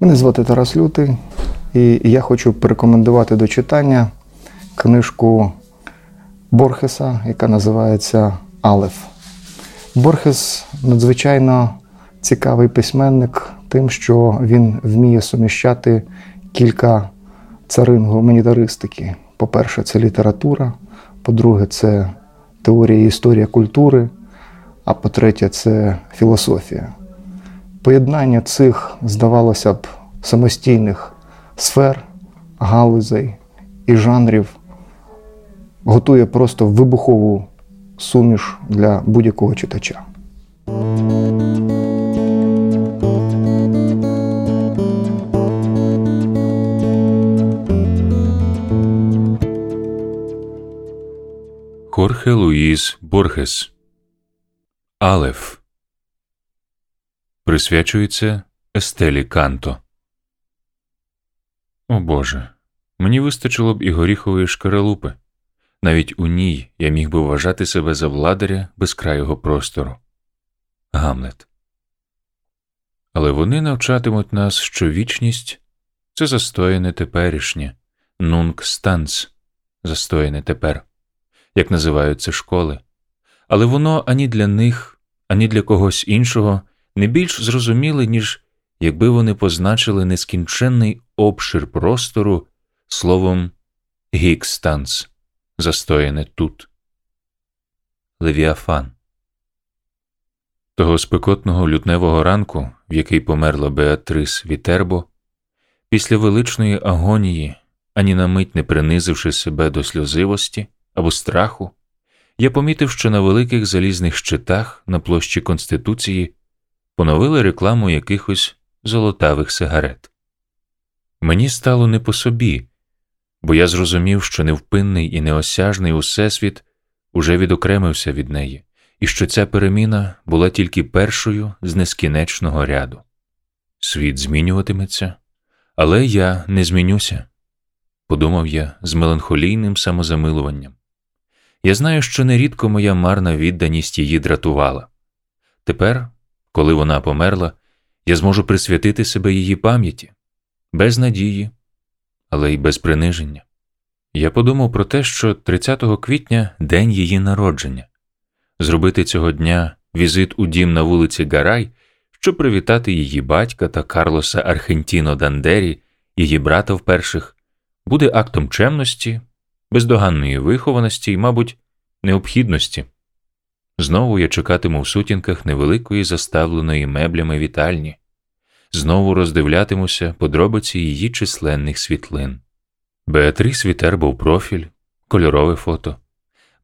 Мене звати Тарас Лютий, і я хочу порекомендувати до читання книжку Борхеса, яка називається Алеф. Борхес надзвичайно цікавий письменник тим, що він вміє суміщати кілька царин гуманітаристики. По-перше, це література, по-друге, це теорія і історія культури, а по-третє, це філософія. Поєднання цих, здавалося б, самостійних сфер, галузей і жанрів готує просто вибухову суміш для будь-якого читача. Хорхе Луїс Борхес Алеф присвячується Естелі Канто. О Боже, мені вистачило б і горіхової шкаралупи. Навіть у ній я міг би вважати себе за владаря безкрайого простору. Гамлет. Але вони навчатимуть нас, що вічність це застояне теперішнє, нунк станц, застояне тепер, як називають це школи. Але воно ані для них, ані для когось іншого не більш зрозуміле, ніж якби вони позначили нескінченний обшир простору словом гікстанц, застояне тут. Левіафан. Того спекотного лютневого ранку, в який померла Беатрис Вітербо, після величної агонії, ані на мить не принизивши себе до сльозивості або страху, я помітив, що на великих залізних щитах на площі Конституції поновили рекламу якихось золотавих сигарет. Мені стало не по собі, бо я зрозумів, що невпинний і неосяжний усесвіт уже відокремився від неї, і що ця переміна була тільки першою з нескінченного ряду. Світ змінюватиметься, але я не змінюся, подумав я з меланхолійним самозамилуванням. Я знаю, що нерідко моя марна відданість її дратувала. Тепер, коли вона померла, я зможу присвятити себе її пам'яті, без надії, але й без приниження. Я подумав про те, що 30 квітня день її народження, зробити цього дня візит у дім на вулиці Гарай, щоб привітати її батька та Карлоса Архентіно Дандері, її брата вперших, буде актом чемності, бездоганної вихованості і, мабуть, необхідності. Знову я чекатиму в сутінках невеликої заставленої меблями вітальні, знову роздивлятимуся подробиці її численних світлин. Беатрис Вітербо в профіль, кольорове фото,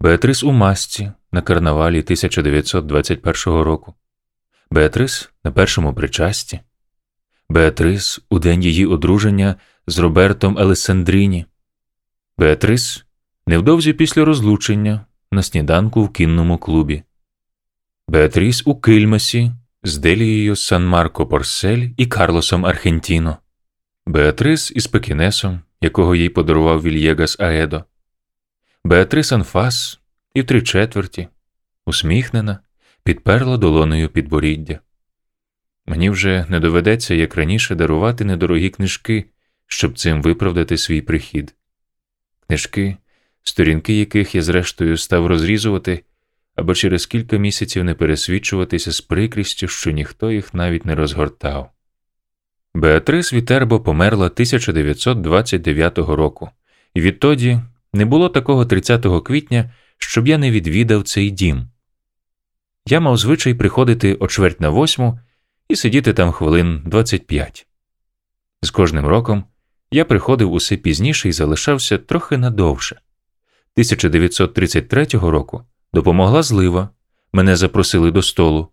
Беатрис у масці на карнавалі 1921 року, Беатрис на першому причасті, Беатрис у день її одруження з Робертом Елесандріні, Беатрис невдовзі після розлучення на сніданку в кінному клубі, Беатріс у Кильмасі з Делією Сан Марко Порсель і Карлосом Архентіно, Беатрис із Пекінесом, якого їй подарував Вільєгас Аедо, Беатрис Анфас і в три четверті, усміхнена, підперла долоною підборіддя. Мені вже не доведеться, як раніше, дарувати недорогі книжки, щоб цим виправдати свій прихід. Книжки, сторінки яких я, зрештою, став розрізувати, аби через кілька місяців не пересвідчуватися з прикрістю, що ніхто їх навіть не розгортав. Беатрис Вітербо померла 1929 року, і відтоді не було такого 30 квітня, щоб я не відвідав цей дім. Я мав звичай приходити о чверть на восьму і сидіти там хвилин 25. З кожним роком я приходив усе пізніше і залишався трохи надовше. 1933 року допомогла злива, мене запросили до столу.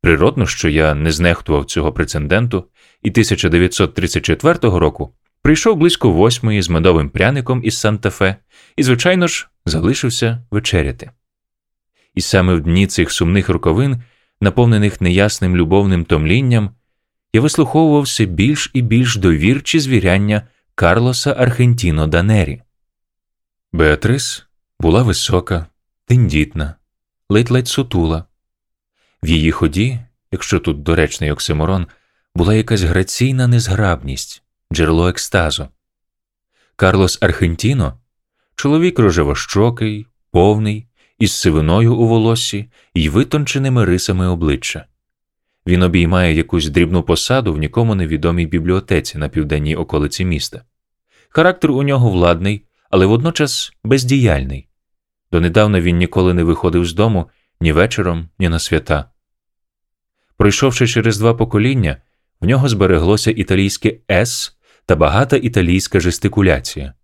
Природно, що я не знехтував цього прецеденту, і 1934 року прийшов близько восьмої з медовим пряником із Санта-Фе і, звичайно ж, залишився вечеряти. І саме в дні цих сумних роковин, наповнених неясним любовним томлінням, я вислуховував все більш і більш довірчі звіряння Карлоса Архентіно Данері. Беатрис була висока, тендітна, ледь-ледь сутула. В її ході, якщо тут доречний оксиморон, була якась граційна незграбність, джерело екстазу. Карлос Архентіно чоловік рожевощокий, повний, із сивиною у волоссі і витонченими рисами обличчя. Він обіймає якусь дрібну посаду в нікому невідомій бібліотеці на південній околиці міста. Характер у нього владний, але водночас бездіяльний. Донедавна він ніколи не виходив з дому ні вечором, ні на свята. Пройшовши через два покоління, в нього збереглося італійське С та багата італійська жестикуляція.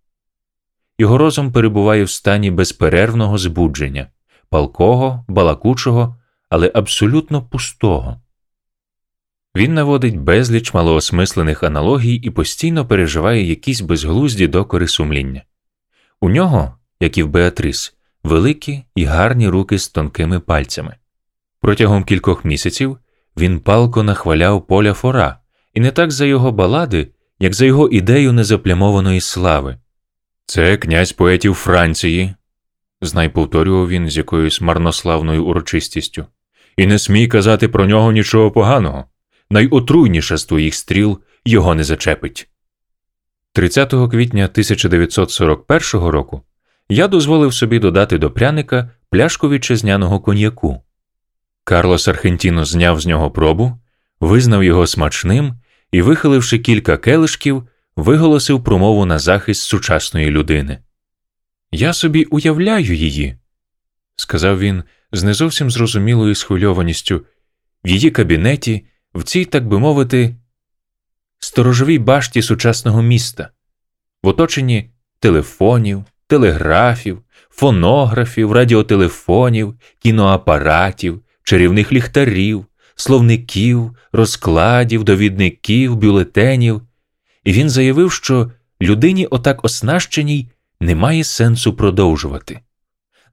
Його розум перебуває в стані безперервного збудження, палкого, балакучого, але абсолютно пустого. Він наводить безліч малоосмислених аналогій і постійно переживає якісь безглузді докори сумління. У нього, як і в Беатрис, великі і гарні руки з тонкими пальцями. Протягом кількох місяців він палко нахваляв поля фора, і не так за його балади, як за його ідею незаплямованої слави. Це князь поетів Франції, знай повторював він з якоюсь марнославною урочистістю, і не смій казати про нього нічого поганого. Найотруйніша з твоїх стріл його не зачепить. 30 квітня 1941 року я дозволив собі додати до пряника пляшку вітчизняного коньяку. Карлос Архентіно зняв з нього пробу, визнав його смачним і, вихиливши кілька келишків, виголосив промову на захист сучасної людини. Я собі уявляю її, сказав він з не зовсім зрозумілою схвильованістю, в її кабінеті, в цій, так би мовити, сторожовій башті сучасного міста, в оточенні телефонів, телеграфів, фонографів, радіотелефонів, кіноапаратів, чарівних ліхтарів, словників, розкладів, довідників, бюлетенів, і він заявив, що людині отак оснащеній немає сенсу продовжувати.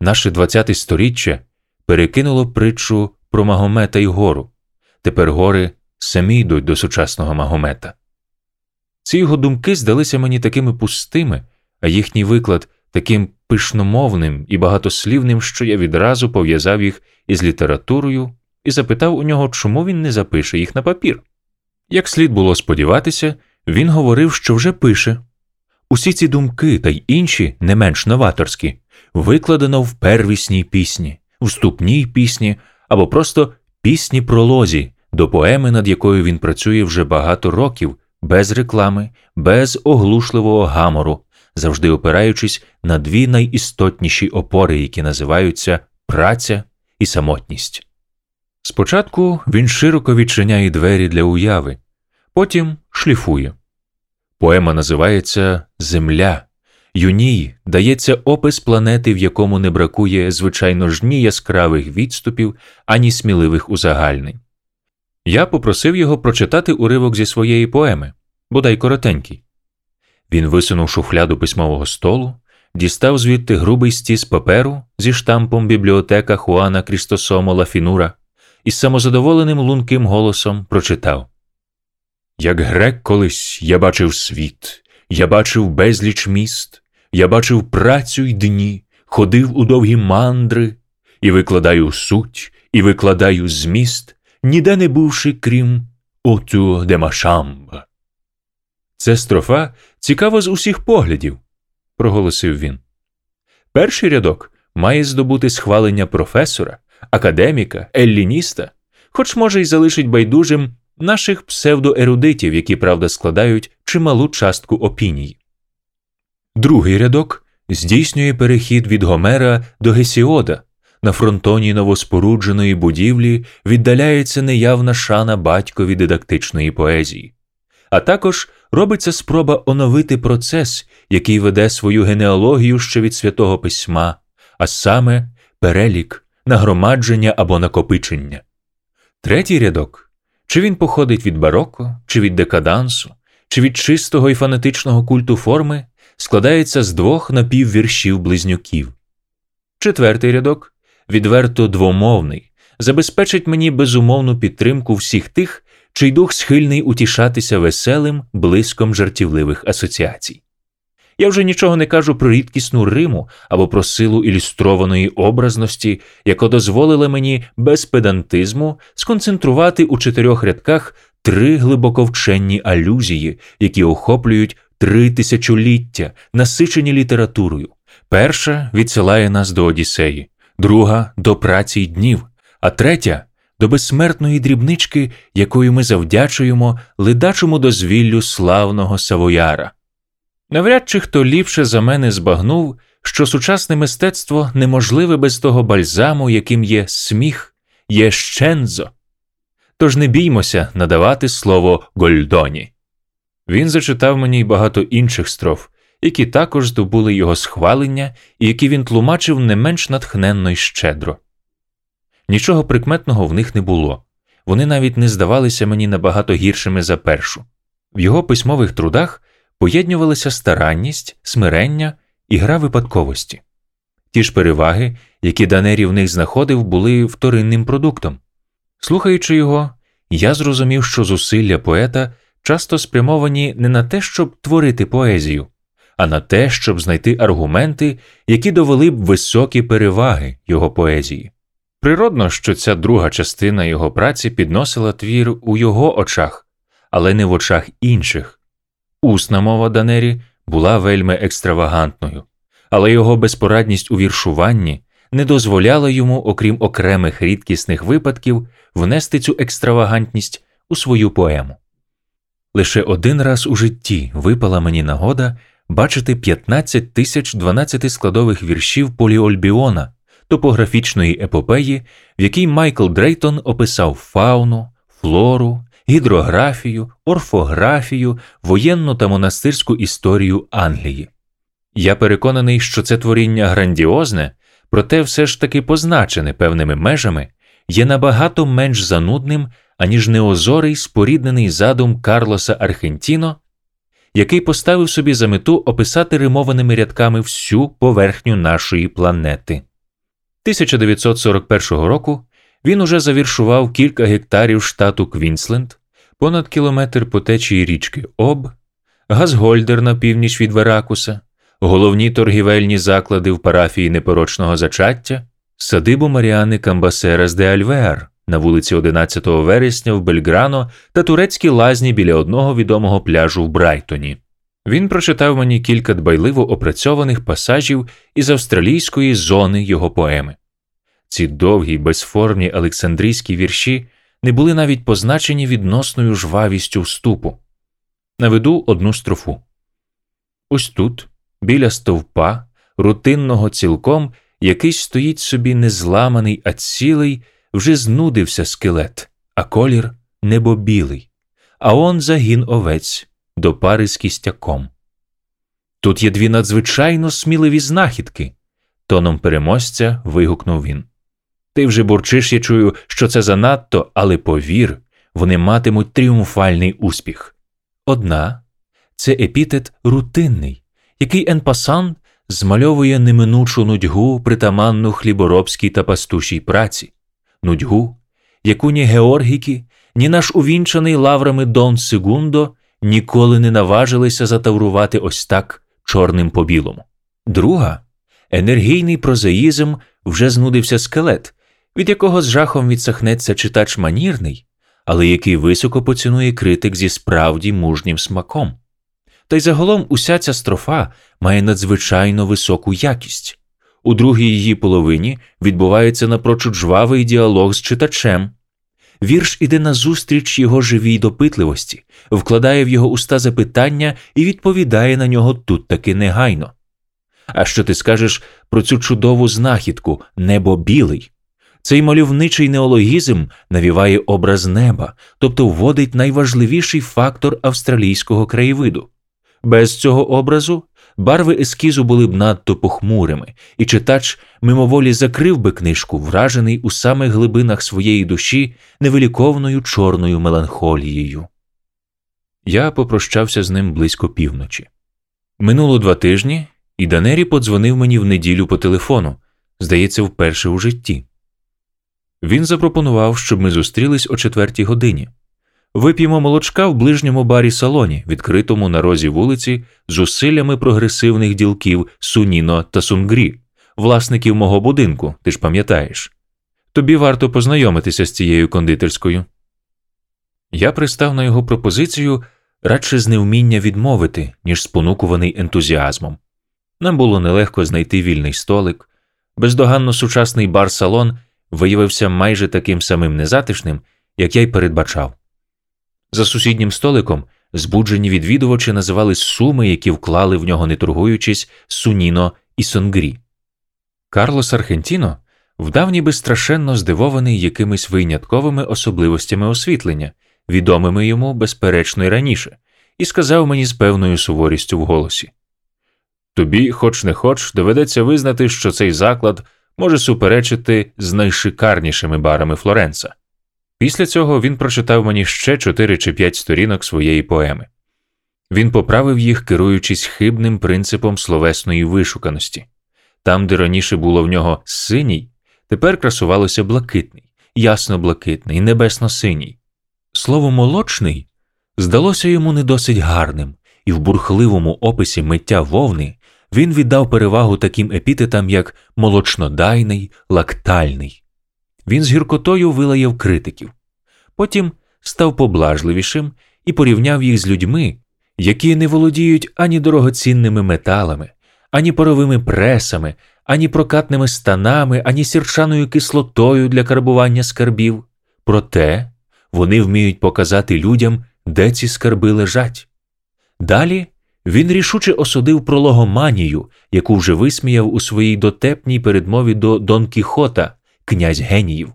Наше ХХ сторіччя перекинуло притчу про Магомета й гору. Тепер гори самі йдуть до сучасного Магомета. Ці його думки здалися мені такими пустими, а їхній виклад таким пишномовним і багатослівним, що я відразу пов'язав їх із літературою і запитав у нього, чому він не запише їх на папір. Як слід було сподіватися, він говорив, що вже пише. Усі ці думки та й інші, не менш новаторські, викладено в первісній пісні, вступній пісні або просто пісні пролозі до поеми, над якою він працює вже багато років, без реклами, без оглушливого гамору, завжди опираючись на дві найістотніші опори, які називаються праця і самотність. Спочатку він широко відчиняє двері для уяви, потім шліфує. Поема називається Земля. Юній дається опис планети, в якому не бракує, звичайно ж, ні яскравих відступів, ані сміливих узагальнень. Я попросив його прочитати уривок зі своєї поеми, бодай коротенький. Він висунув шухляду письмового столу, дістав звідти грубий стіс паперу зі штампом бібліотека Хуана Крістосомо Лафінура і з самозадоволеним лунким голосом прочитав Як грек колись я бачив світ, я бачив безліч міст, я бачив працю й дні, ходив у довгі мандри, і викладаю суть, і викладаю зміст, ніде не бувши, крім оту де Машамба. Це строфа цікава з усіх поглядів, проголосив він. Перший рядок має здобути схвалення професора, академіка, еллініста, хоч може й залишить байдужим наших псевдоерудитів, які, правда, складають чималу частку опіній. Другий рядок здійснює перехід від Гомера до Гесіода. На фронтоні новоспорудженої будівлі віддаляється неявна шана батькові дидактичної поезії, а також робиться спроба оновити процес, який веде свою генеалогію ще від святого письма, а саме перелік, нагромадження або накопичення. Третій рядок чи він походить від бароко, чи від декадансу, чи від чистого і фанатичного культу форми, складається з двох напіввіршів близнюків. Четвертий рядок відверто двомовний, забезпечить мені безумовну підтримку всіх тих, чий дух схильний утішатися веселим блиском жартівливих асоціацій. Я вже нічого не кажу про рідкісну Риму або про силу ілюстрованої образності, яка дозволила мені без педантизму сконцентрувати у чотирьох рядках три глибоковченні алюзії, які охоплюють три тисячоліття, насичені літературою. Перша відсилає нас до Одіссеї, друга до праці й днів, а третя до безсмертної дрібнички, якою ми завдячуємо ледачому дозвіллю славного Савояра. Навряд чи хто ліпше за мене збагнув, що сучасне мистецтво неможливе без того бальзаму, яким є сміх, є щензо. Тож не біймося надавати слово Гольдоні. Він зачитав мені й багато інших строф, які також здобули його схвалення і які він тлумачив не менш натхненно й щедро. Нічого прикметного в них не було, вони навіть не здавалися мені набагато гіршими за першу. В його письмових трудах поєднювалися старанність, смирення і гра випадковості. Ті ж переваги, які Данері в них знаходив, були вторинним продуктом. Слухаючи його, я зрозумів, що зусилля поета часто спрямовані не на те, щоб творити поезію, а на те, щоб знайти аргументи, які довели б високі переваги його поезії. Природно, що ця друга частина його праці підносила твір у його очах, але не в очах інших. Усна мова Данері була вельми екстравагантною, але його безпорадність у віршуванні не дозволяла йому, окрім окремих рідкісних випадків, внести цю екстравагантність у свою поему. Лише один раз у житті випала мені нагода бачити 15 тисяч 12 складових віршів Поліольбіона, топографічної епопеї, в якій Майкл Дрейтон описав фауну, флору, гідрографію, орфографію, воєнну та монастирську історію Англії. Я переконаний, що це творіння грандіозне, проте все ж таки позначене певними межами, є набагато менш занудним, аніж неозорий споріднений задум Карлоса Архентіно, який поставив собі за мету описати римованими рядками всю поверхню нашої планети. 1941 року він уже завіршував кілька гектарів штату Квінсленд, понад кілометр по течії річки Об, Газгольдер на північ від Веракуса, головні торгівельні заклади в парафії непорочного зачаття, садибу Маріани Камбасерас де Альвеар на вулиці 11 вересня в Бельграно та турецькі лазні біля одного відомого пляжу в Брайтоні. Він прочитав мені кілька дбайливо опрацьованих пасажів із австралійської зони його поеми. Ці довгі, безформні олександрійські вірші не були навіть позначені відносною жвавістю вступу. Наведу одну строфу. Ось тут, біля стовпа, рутинного цілком, якийсь стоїть собі незламаний, а цілий, вже знудився скелет, а колір небобілий, а он загін овець до пари з кістяком. Тут є дві надзвичайно сміливі знахідки, тоном переможця вигукнув він. Ти вже бурчиш, я чую, що це занадто, але повір, вони матимуть тріумфальний успіх. Одна це епітет рутинний, який Енпасан змальовує неминучу нудьгу, притаманну хліборобській та пастушій праці, нудьгу, яку ні Георгіки, ні наш увінчаний лаврами Дон Сегундо ніколи не наважилися затаврувати ось так чорним по білому. Друга енергійний прозаїзм вже знудився скелет, від якого з жахом відсахнеться читач манірний, але який високо поцінує критик зі справді мужнім смаком. Та й загалом уся ця строфа має надзвичайно високу якість. У другій її половині відбувається напрочуд жвавий діалог з читачем. Вірш іде назустріч його живій допитливості, вкладає в його уста запитання і відповідає на нього тут таки негайно. А що ти скажеш про цю чудову знахідку небо білий? Цей мальовничий неологізм навіває образ неба, тобто вводить найважливіший фактор австралійського краєвиду. Без цього образу барви ескізу були б надто похмурими, і читач мимоволі закрив би книжку, вражений у самих глибинах своєї душі невиліковною чорною меланхолією. Я попрощався з ним близько півночі. Минуло два тижні, і Данері подзвонив мені в неділю по телефону, здається, вперше у житті. Він запропонував, щоб ми зустрілись о четвертій годині. Вип'ємо молочка в ближньому барі салоні, відкритому на розі вулиці, з усиллями прогресивних ділків Суніно та Сунгрі, власників мого будинку, ти ж пам'ятаєш. Тобі варто познайомитися з цією кондитерською. Я пристав на його пропозицію радше з невміння відмовити, ніж спонукуваний ентузіазмом. Нам було нелегко знайти вільний столик, бездоганно сучасний бар-салон виявився майже таким самим незатишним, як я й передбачав. За сусіднім столиком збуджені відвідувачі називали суми, які вклали в нього, не торгуючись, Суніно і Сонгрі. Карлос Архентіно вдав ніби страшенно здивований якимись винятковими особливостями освітлення, відомими йому, безперечно, й раніше, і сказав мені з певною суворістю в голосі Тобі, хоч не хоч, доведеться визнати, що цей заклад може суперечити з найшикарнішими барами Флоренца. Після цього він прочитав мені ще чотири чи п'ять сторінок своєї поеми. Він поправив їх, керуючись хибним принципом словесної вишуканості. Там, де раніше було в нього синій, тепер красувалося блакитний, ясно блакитний, небесно синій. Слово молочний здалося йому не досить гарним, і в бурхливому описі миття вовни він віддав перевагу таким епітетам, як молочнодайний, лактальний. Він з гіркотою вилаяв критиків, потім став поблажливішим і порівняв їх з людьми, які не володіють ані дорогоцінними металами, ані паровими пресами, ані прокатними станами, ані сірчаною кислотою для карбування скарбів. Проте вони вміють показати людям, де ці скарби лежать. Далі він рішуче осудив прологоманію, яку вже висміяв у своїй дотепній передмові до Дон Кіхота, князь геніїв.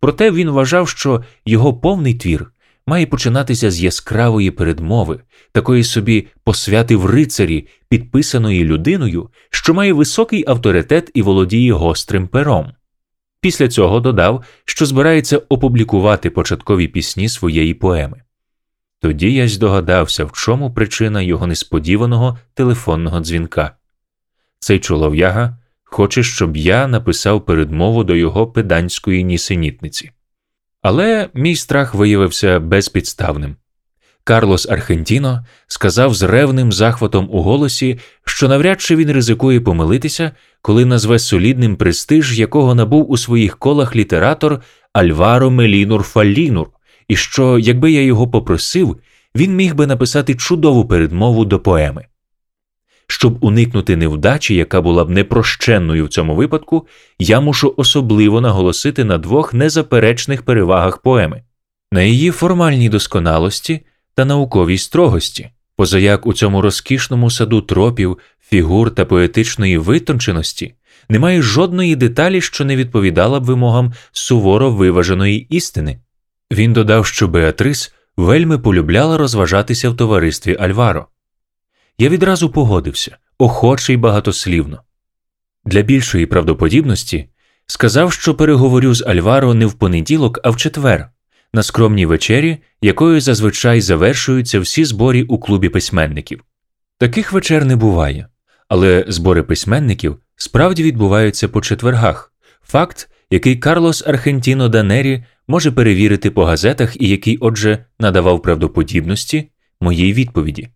Проте він вважав, що його повний твір має починатися з яскравої передмови, такої собі посвяти в рицарі, підписаної людиною, що має високий авторитет і володіє гострим пером. Після цього додав, що збирається опублікувати початкові пісні своєї поеми. Тоді я здогадався, в чому причина його несподіваного телефонного дзвінка. Цей чолов'яга хоче, щоб я написав передмову до його педанської нісенітниці. Але мій страх виявився безпідставним. Карлос Архентіно сказав з ревним захватом у голосі, що навряд чи він ризикує помилитися, коли назве солідним престиж, якого набув у своїх колах літератор Альваро Мелінур Фаллінур, і що, якби я його попросив, він міг би написати чудову передмову до поеми. Щоб уникнути невдачі, яка була б непрощенною в цьому випадку, я мушу особливо наголосити на двох незаперечних перевагах поеми, на її формальній досконалості та науковій строгості, позаяк у цьому розкішному саду тропів, фігур та поетичної витонченості немає жодної деталі, що не відповідала б вимогам суворо виваженої істини. Він додав, що Беатрис вельми полюбляла розважатися в товаристві Альваро. Я відразу погодився, охоче й багатослівно. Для більшої правдоподібності сказав, що переговорю з Альваро не в понеділок, а в четвер, на скромній вечері, якою зазвичай завершуються всі зборі у клубі письменників. Таких вечер не буває, але збори письменників справді відбуваються по четвергах, факт, який Карлос Архентіно Данері може перевірити по газетах і який, отже, надавав правдоподібності моїй відповіді.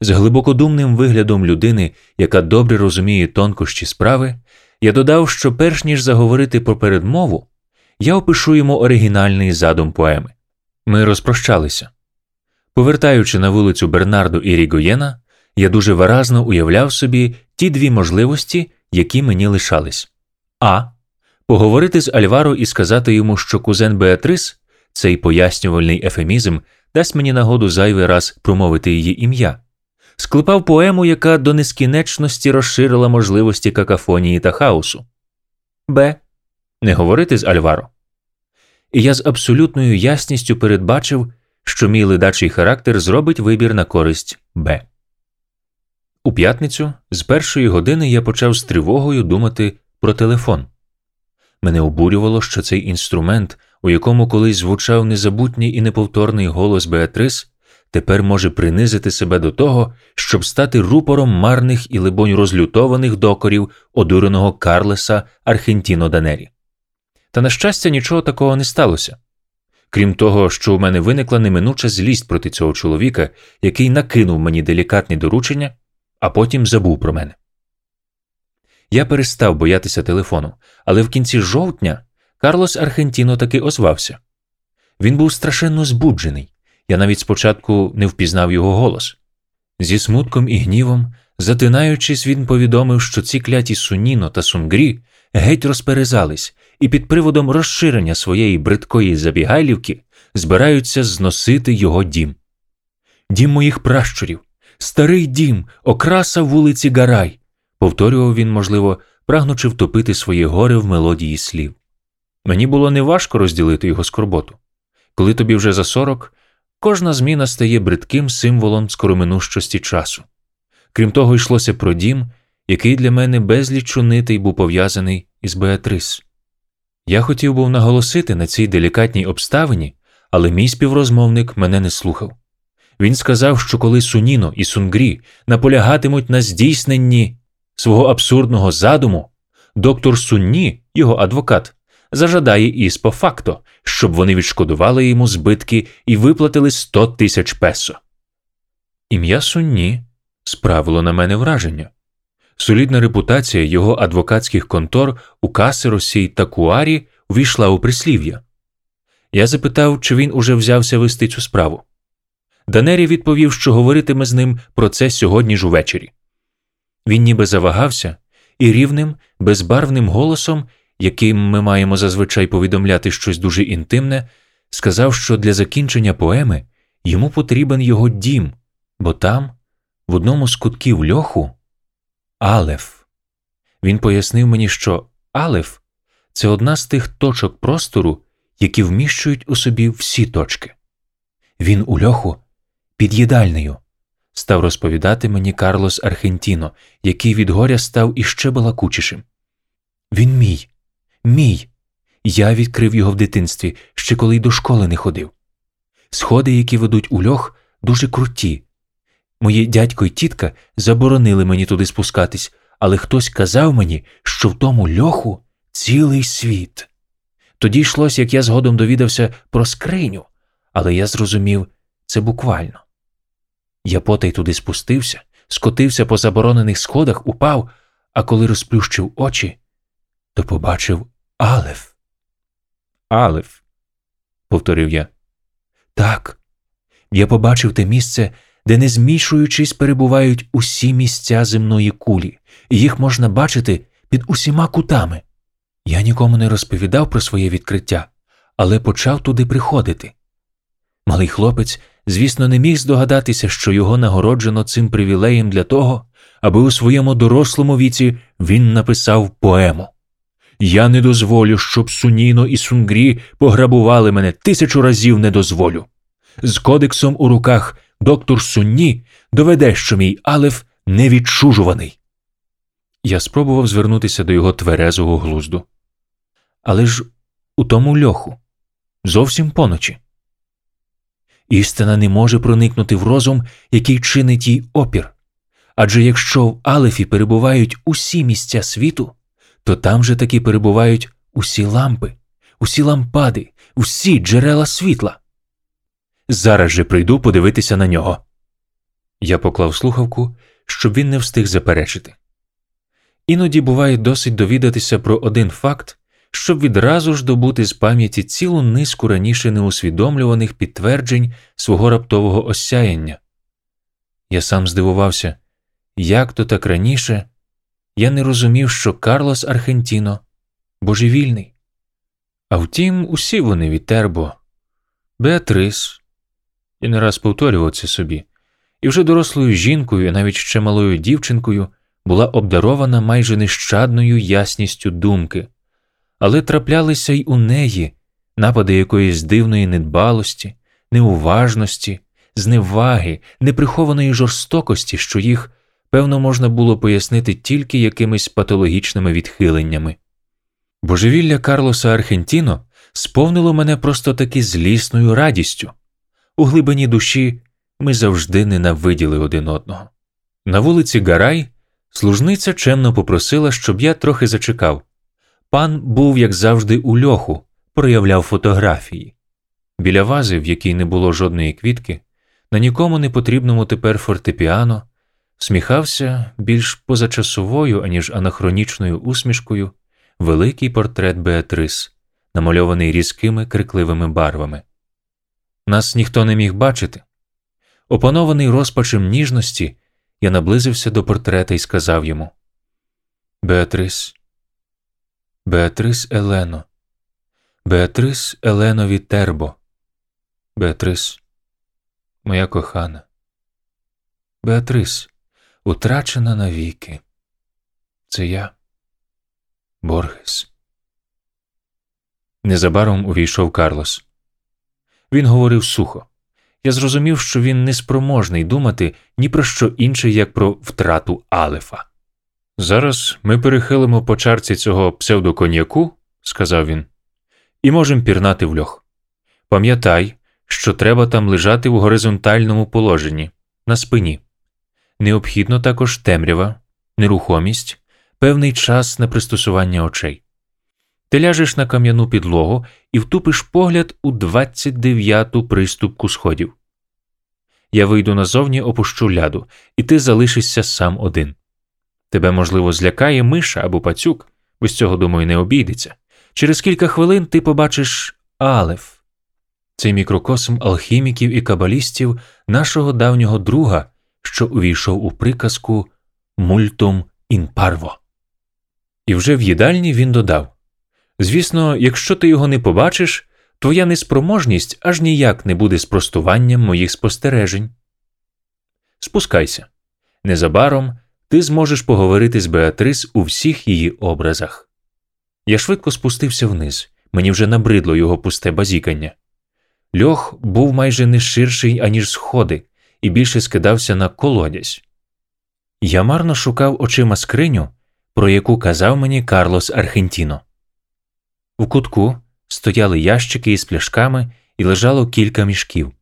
З глибокодумним виглядом людини, яка добре розуміє тонкощі справи, я додав, що перш ніж заговорити про передмову, я опишу йому оригінальний задум поеми. Ми розпрощалися. Повертаючи на вулицю Бернарду і Рігоєна, я дуже виразно уявляв собі ті дві можливості, які мені лишались а. Поговорити з Альваро і сказати йому, що кузен Беатрис, цей пояснювальний ефемізм, дасть мені нагоду зайвий раз промовити її ім'я склепав поему, яка до нескінченності розширила можливості какафонії та хаосу. Б. Не говорити з Альваро. І я з абсолютною ясністю передбачив, що мій ледачий характер зробить вибір на користь Б. У п'ятницю з першої години я почав з тривогою думати про телефон. Мене обурювало, що цей інструмент, у якому колись звучав незабутній і неповторний голос Беатрис, тепер може принизити себе до того, щоб стати рупором марних і, либонь, розлютованих докорів одуреного Карлеса Архентіно Данері. Та, на щастя, нічого такого не сталося. Крім того, що у мене виникла неминуча злість проти цього чоловіка, який накинув мені делікатні доручення, а потім забув про мене. Я перестав боятися телефону, але в кінці жовтня Карлос Архентіно таки озвався. Він був страшенно збуджений, я навіть спочатку не впізнав його голос. Зі смутком і гнівом, затинаючись, він повідомив, що ці кляті Суніно та Сунгрі геть розперезались і під приводом розширення своєї бридкої забігайлівки збираються зносити його дім. Дім моїх пращурів, старий дім, окраса вулиці Гарай, повторював він, можливо, прагнучи втопити своє горе в мелодії слів. Мені було неважко розділити його скорботу. Коли тобі вже за сорок, кожна зміна стає бридким символом скороминущості часу. Крім того, йшлося про дім, який для мене безліч нитий був пов'язаний із Беатрис. Я хотів був наголосити на цій делікатній обставині, але мій співрозмовник мене не слухав. Він сказав, що коли Суніно і Сунгрі наполягатимуть на здійсненні свого абсурдного задуму, доктор Сунні, його адвокат, зажадає іспо факто, щоб вони відшкодували йому збитки і виплатили 100 тисяч песо. Ім'я Сунні справило на мене враження. Солідна репутація його адвокатських контор у Касеросі та Куарі увійшла у прислів'я. Я запитав, чи він уже взявся вести цю справу. Данері відповів, що говоритиме з ним про це сьогодні ж увечері. Він ніби завагався і рівним, безбарвним голосом, яким ми маємо зазвичай повідомляти щось дуже інтимне, сказав, що для закінчення поеми йому потрібен його дім, бо там, в одному з кутків льоху, Алеф. Він пояснив мені, що Алеф це одна з тих точок простору, які вміщують у собі всі точки. Він у льоху під їдальнею, став розповідати мені Карлос Архентіно, який від горя став іще балакучішим. Він мій, мій. Я відкрив його в дитинстві, ще коли й до школи не ходив. Сходи, які ведуть у льох, дуже круті. Мої дядько й тітка заборонили мені туди спускатись, але хтось казав мені, що в тому льоху цілий світ. Тоді йшлось, як я згодом довідався про скриню, але я зрозумів це буквально. Я потай туди спустився, скотився по заборонених сходах, упав, а коли розплющив очі, то побачив Алеф. Алеф, повторив я. Так, я побачив те місце, де, не змішуючись, перебувають усі місця земної кулі, і їх можна бачити під усіма кутами. Я нікому не розповідав про своє відкриття, але почав туди приходити. Малий хлопець, звісно, не міг здогадатися, що його нагороджено цим привілеєм для того, аби у своєму дорослому віці він написав поему. Я не дозволю, щоб Суніно і Сунгрі пограбували мене тисячу разів не дозволю. З кодексом у руках доктор Сунні доведе, що мій Алеф невідчужуваний. Я спробував звернутися до його тверезого глузду. Але ж у тому льоху зовсім поночі. Істина не може проникнути в розум, який чинить їй опір. Адже якщо в Алефі перебувають усі місця світу, то там же таки перебувають усі лампи, усі лампади, усі джерела світла. Зараз же прийду подивитися на нього. Я поклав слухавку, щоб він не встиг заперечити. Іноді буває досить довідатися про один факт, щоб відразу ж добути з пам'яті цілу низку раніше неусвідомлюваних підтверджень свого раптового осяяння. Я сам здивувався, як то так раніше я не розумів, що Карлос Архентіно божевільний. А втім, усі вони вітербо, Беатрис, я не раз повторював це собі, і вже дорослою жінкою, і навіть ще малою дівчинкою була обдарована майже нещадною ясністю думки, але траплялися й у неї напади якоїсь дивної недбалості, неуважності, зневаги, неприхованої жорстокості, що їх певно, можна було пояснити тільки якимись патологічними відхиленнями. Божевілля Карлоса Архентіно сповнило мене просто таки злісною радістю. У глибині душі ми завжди ненавиділи один одного. На вулиці Гарай служниця чемно попросила, щоб я трохи зачекав. Пан був, як завжди, у льоху, проявляв фотографії. Біля вази, в якій не було жодної квітки, на нікому не потрібному тепер фортепіано, сміхався більш позачасовою, аніж анахронічною усмішкою, великий портрет Беатрис, намальований різкими крикливими барвами. Нас ніхто не міг бачити. Опанований розпачем ніжності, я наблизився до портрета і сказав йому: Беатрис, Беатрис Елено, Беатрис Елено Вітербо, Беатрис, моя кохана, Беатрис, утрачена навіки. Це я, Боргес. Незабаром увійшов Карлос. Він говорив сухо. Я зрозумів, що він неспроможний думати ні про що інше, як про втрату Алефа. Зараз ми перехилимо по чарці цього псевдоконьяку, сказав він, і можемо пірнати в льох. Пам'ятай, що треба там лежати в горизонтальному положенні, на спині. Необхідно також темрява, нерухомість, певний час на пристосування очей. Ти ляжеш на кам'яну підлогу і втупиш погляд у 29-ту приступку сходів. Я вийду назовні, опущу ляду, і ти залишишся сам один. Тебе, можливо, злякає миша або пацюк, без цього, думаю, не обійдеться. Через кілька хвилин ти побачиш Алеф, цей мікрокосм алхіміків і кабалістів, нашого давнього друга, що увійшов у приказку Мультум ін парво. І вже в їдальні він додав Звісно, якщо ти його не побачиш, твоя неспроможність аж ніяк не буде спростуванням моїх спостережень. Спускайся. Незабаром ти зможеш поговорити з Беатрис у всіх її образах. Я швидко спустився вниз, мені вже набридло його пусте базікання. Льох був майже не ширший, аніж сходи, і більше скидався на колодязь. Я марно шукав очима скриню, про яку казав мені Карлос Архентіно. У кутку стояли ящики із пляшками і лежало кілька мішків.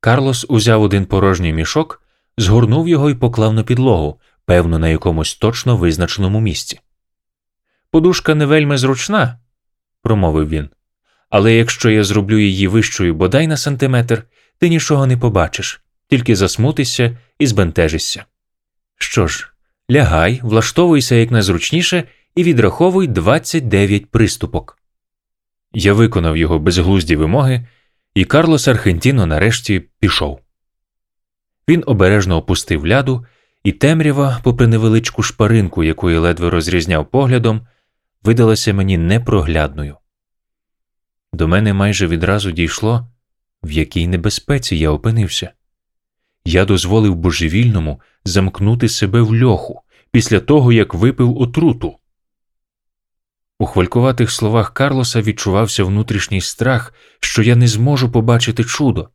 Карлос узяв один порожній мішок, згорнув його і поклав на підлогу, певно, на якомусь точно визначеному місці. Подушка не вельми зручна, промовив він, але якщо я зроблю її вищою бодай на сантиметр, ти нічого не побачиш, тільки засмутишся і збентежишся. Що ж, лягай, влаштовуйся якнайзручніше і відраховуй 29 приступок. Я виконав його безглузді вимоги, і Карлос Архентіно нарешті пішов. Він обережно опустив ляду, і темрява, попри невеличку шпаринку, яку я ледве розрізняв поглядом, видалася мені непроглядною. До мене майже відразу дійшло, в якій небезпеці я опинився. Я дозволив божевільному замкнути себе в льоху після того, як випив отруту. У хвалькуватих словах Карлоса відчувався внутрішній страх, що я не зможу побачити чудо,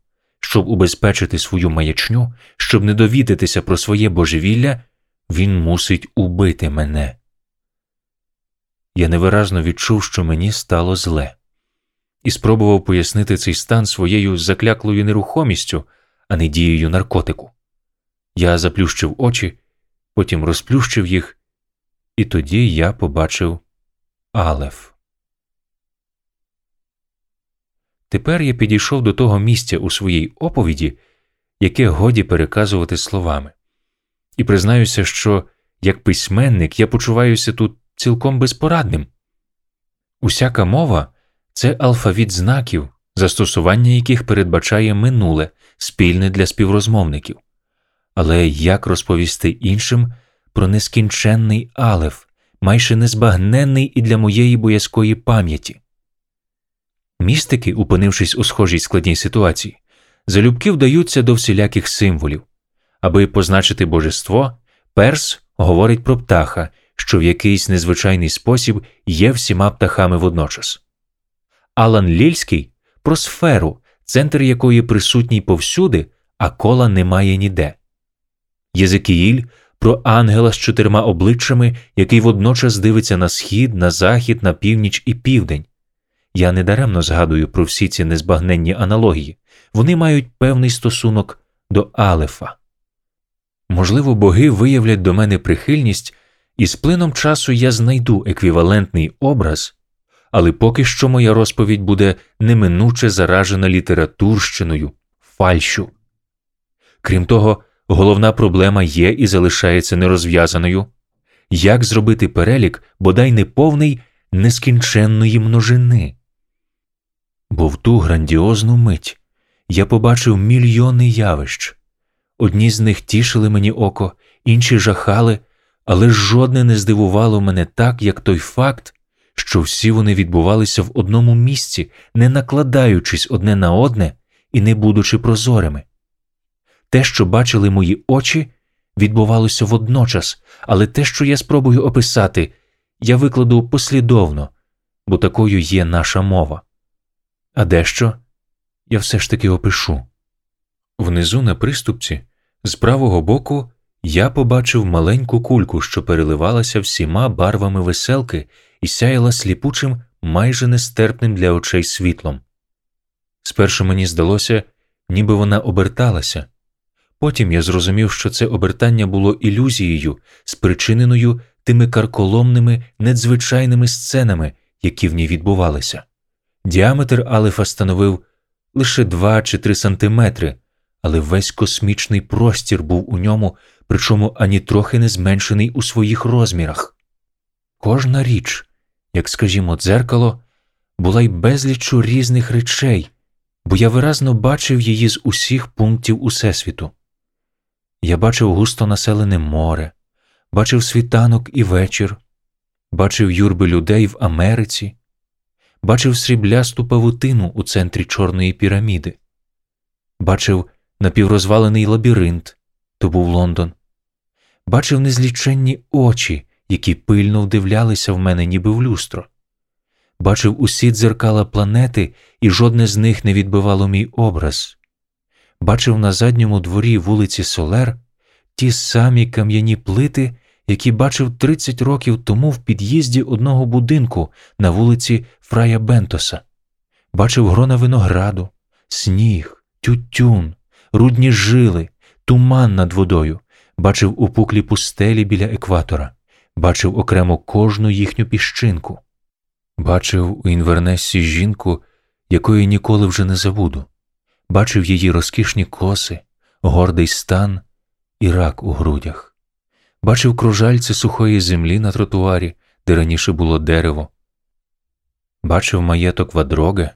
щоб убезпечити свою маячню, щоб не довідатися про своє божевілля, він мусить убити мене. Я невиразно відчув, що мені стало зле, і спробував пояснити цей стан своєю закляклою нерухомістю, а не дією наркотику. Я заплющив очі, потім розплющив їх, і тоді я побачив. Алеф. Тепер я підійшов до того місця у своїй оповіді, яке годі переказувати словами, і признаюся, що як письменник я почуваюся тут цілком безпорадним. Усяка мова це алфавіт знаків, застосування яких передбачає минуле, спільне для співрозмовників. Але як розповісти іншим про нескінченний алеф? майже незбагненний і для моєї боязкої пам'яті. Містики, опинившись у схожій складній ситуації, залюбки вдаються до всіляких символів. Аби позначити божество, перс говорить про птаха, що в якийсь незвичайний спосіб є всіма птахами водночас. Алан Лільський про сферу, центр якої присутній повсюди, а кола немає ніде. Єзекіїль про ангела з чотирма обличчями, який водночас дивиться на схід, на захід, на північ і південь. Я недаремно згадую про всі ці незбагненні аналогії, вони мають певний стосунок до Алефа. Можливо, боги виявлять до мене прихильність, і з плином часу я знайду еквівалентний образ, але поки що моя розповідь буде неминуче заражена літературщиною, фальшу. Крім того, головна проблема є і залишається нерозв'язаною як зробити перелік, бодай неповний нескінченної множини. Бо в ту грандіозну мить я побачив мільйони явищ. Одні з них тішили мені око, інші жахали, але жодне не здивувало мене так, як той факт, що всі вони відбувалися в одному місці, не накладаючись одне на одне і не будучи прозорими. Те, що бачили мої очі, відбувалося водночас, але те, що я спробую описати, я викладу послідовно, бо такою є наша мова. А дещо я все ж таки опишу. Внизу на приступці, з правого боку, я побачив маленьку кульку, що переливалася всіма барвами веселки і сяяла сліпучим, майже нестерпним для очей світлом. Спершу мені здалося, ніби вона оберталася. Потім я зрозумів, що це обертання було ілюзією, спричиненою тими карколомними, надзвичайними сценами, які в ній відбувалися. Діаметр Алефа становив лише два чи три сантиметри, але весь космічний простір був у ньому, причому ані трохи не зменшений у своїх розмірах. Кожна річ, як скажімо, дзеркало, була й безлічу різних речей, бо я виразно бачив її з усіх пунктів Усесвіту. Я бачив густо населене море, бачив світанок і вечір, бачив юрби людей в Америці, бачив сріблясту павутину у центрі Чорної піраміди, бачив напіврозвалений лабіринт то був Лондон, бачив незліченні очі, які пильно вдивлялися в мене, ніби в люстро, бачив усі дзеркала планети, і жодне з них не відбивало мій образ. Бачив на задньому дворі вулиці Солер ті самі кам'яні плити, які бачив 30 років тому в під'їзді одного будинку на вулиці Фрая Бентоса, бачив грона винограду, сніг, тютюн, рудні жили, туман над водою, бачив упуклі пустелі біля екватора, бачив окремо кожну їхню піщинку, бачив у інвернессі жінку, якої ніколи вже не забуду, бачив її розкішні коси, гордий стан і рак у грудях, бачив кружальці сухої землі на тротуарі, де раніше було дерево, бачив маєток Вадроге,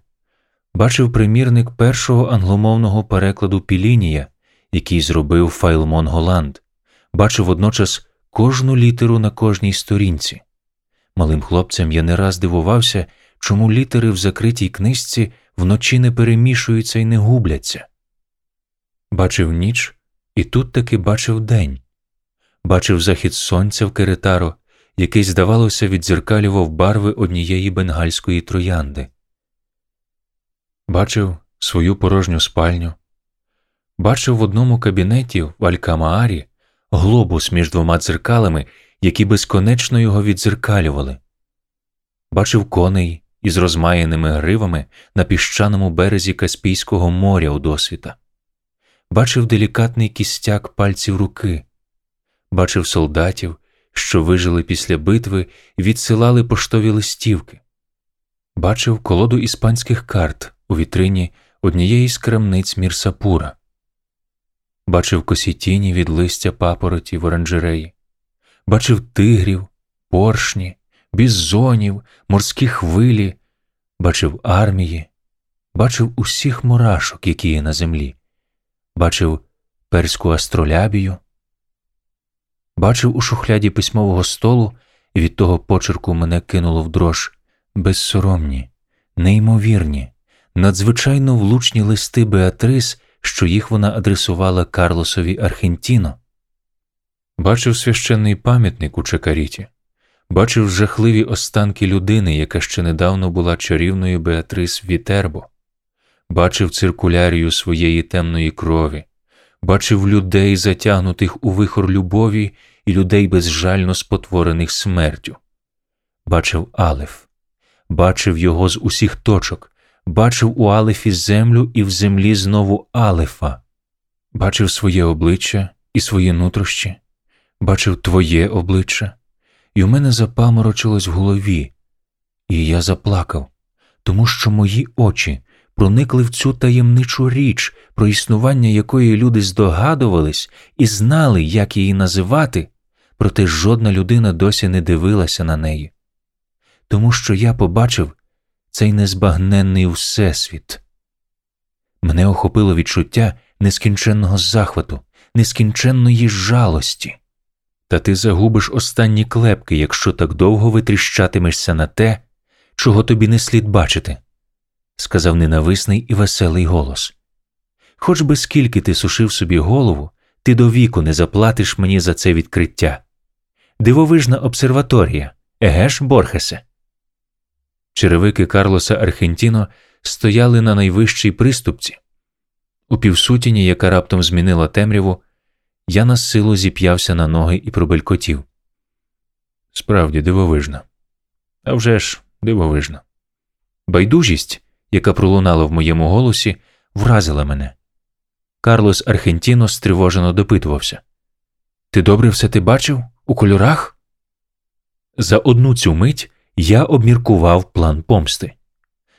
бачив примірник першого англомовного перекладу Плінія, який зробив Файлмон Голланд, бачив водночас кожну літеру на кожній сторінці. Малим хлопцем я не раз дивувався, чому літери в закритій книжці вночі не перемішуються і не губляться. Бачив ніч і тут-таки бачив день, бачив захід сонця в Керетаро, який, здавалося, віддзеркалював барви однієї бенгальської троянди. Бачив свою порожню спальню, бачив в одному кабінеті в Алькамаарі глобус між двома дзеркалами, які безконечно його віддзеркалювали, бачив коней із розмаяними гривами на піщаному березі Каспійського моря у досвіта, бачив делікатний кістяк пальців руки, бачив солдатів, що вижили після битви відсилали поштові листівки, бачив колоду іспанських карт у вітрині однієї з крамниць Мірсапура, бачив косітіні від листя папороті в оранжереї, бачив тигрів, поршні, бізонів, морські хвилі, бачив армії, бачив усіх мурашок, які є на землі, бачив перську астролябію, бачив у шухляді письмового столу, і від того почерку мене кинуло в дрож. Безсоромні, неймовірні, надзвичайно влучні листи Беатрис, що їх вона адресувала Карлосові Архентіно. Бачив священний пам'ятник у Чекаріті, бачив жахливі останки людини, яка ще недавно була чарівною Беатрис Вітербо, бачив циркулярію своєї темної крові, бачив людей, затягнутих у вихор любові, і людей безжально спотворених смертю. Бачив Алеф, бачив його з усіх точок, бачив у Алефі землю і в землі знову Алефа, бачив своє обличчя і свої нутрощі, бачив твоє обличчя, і у мене запаморочилось в голові, і я заплакав, тому що мої очі проникли в цю таємничу річ, про існування якої люди здогадувались і знали, як її називати, проте жодна людина досі не дивилася на неї. Тому що я побачив цей незбагненний всесвіт. Мене охопило відчуття нескінченного захвату, нескінченної жалості. Та ти загубиш останні клепки, якщо так довго витріщатимешся на те, чого тобі не слід бачити, сказав ненависний і веселий голос. Хоч би скільки ти сушив собі голову, ти до віку не заплатиш мені за це відкриття. Дивовижна обсерваторія, егеш, Борхесе. Черевики Карлоса Архентіно стояли на найвищій приступці. У півсутіні, яка раптом змінила темряву, я на силу зіп'явся на ноги і пробелькотів. Справді дивовижна. А вже ж, дивовижна. Байдужість, яка пролунала в моєму голосі, вразила мене. Карлос Архентіно стривожено допитувався Ти добре все ти бачив у кольорах? За одну цю мить я обміркував план помсти.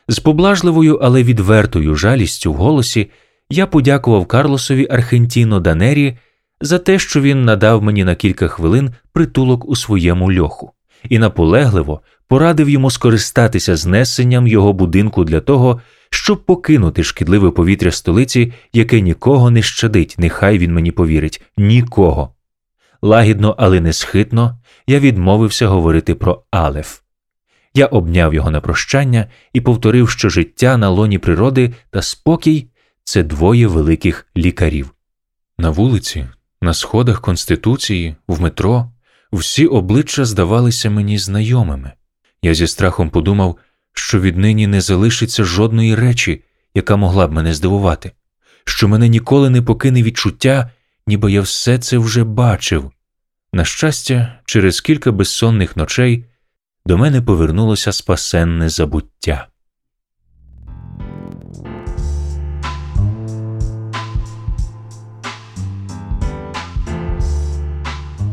З поблажливою, але відвертою жалістю в голосі я подякував Карлосові Архентіно Данері за те, що він надав мені на кілька хвилин притулок у своєму льоху, і наполегливо порадив йому скористатися знесенням його будинку для того, щоб покинути шкідливе повітря столиці, яке нікого не щадить, нехай він мені повірить, нікого. Лагідно, але не схитно, я відмовився говорити про Алеф. Я обняв його на прощання і повторив, що життя на лоні природи та спокій це двоє великих лікарів. На вулиці, на сходах Конституції, в метро, всі обличчя здавалися мені знайомими. Я зі страхом подумав, що віднині не залишиться жодної речі, яка могла б мене здивувати, що мене ніколи не покине відчуття, ніби я все це вже бачив. На щастя, через кілька безсонних ночей до мене повернулося спасенне забуття.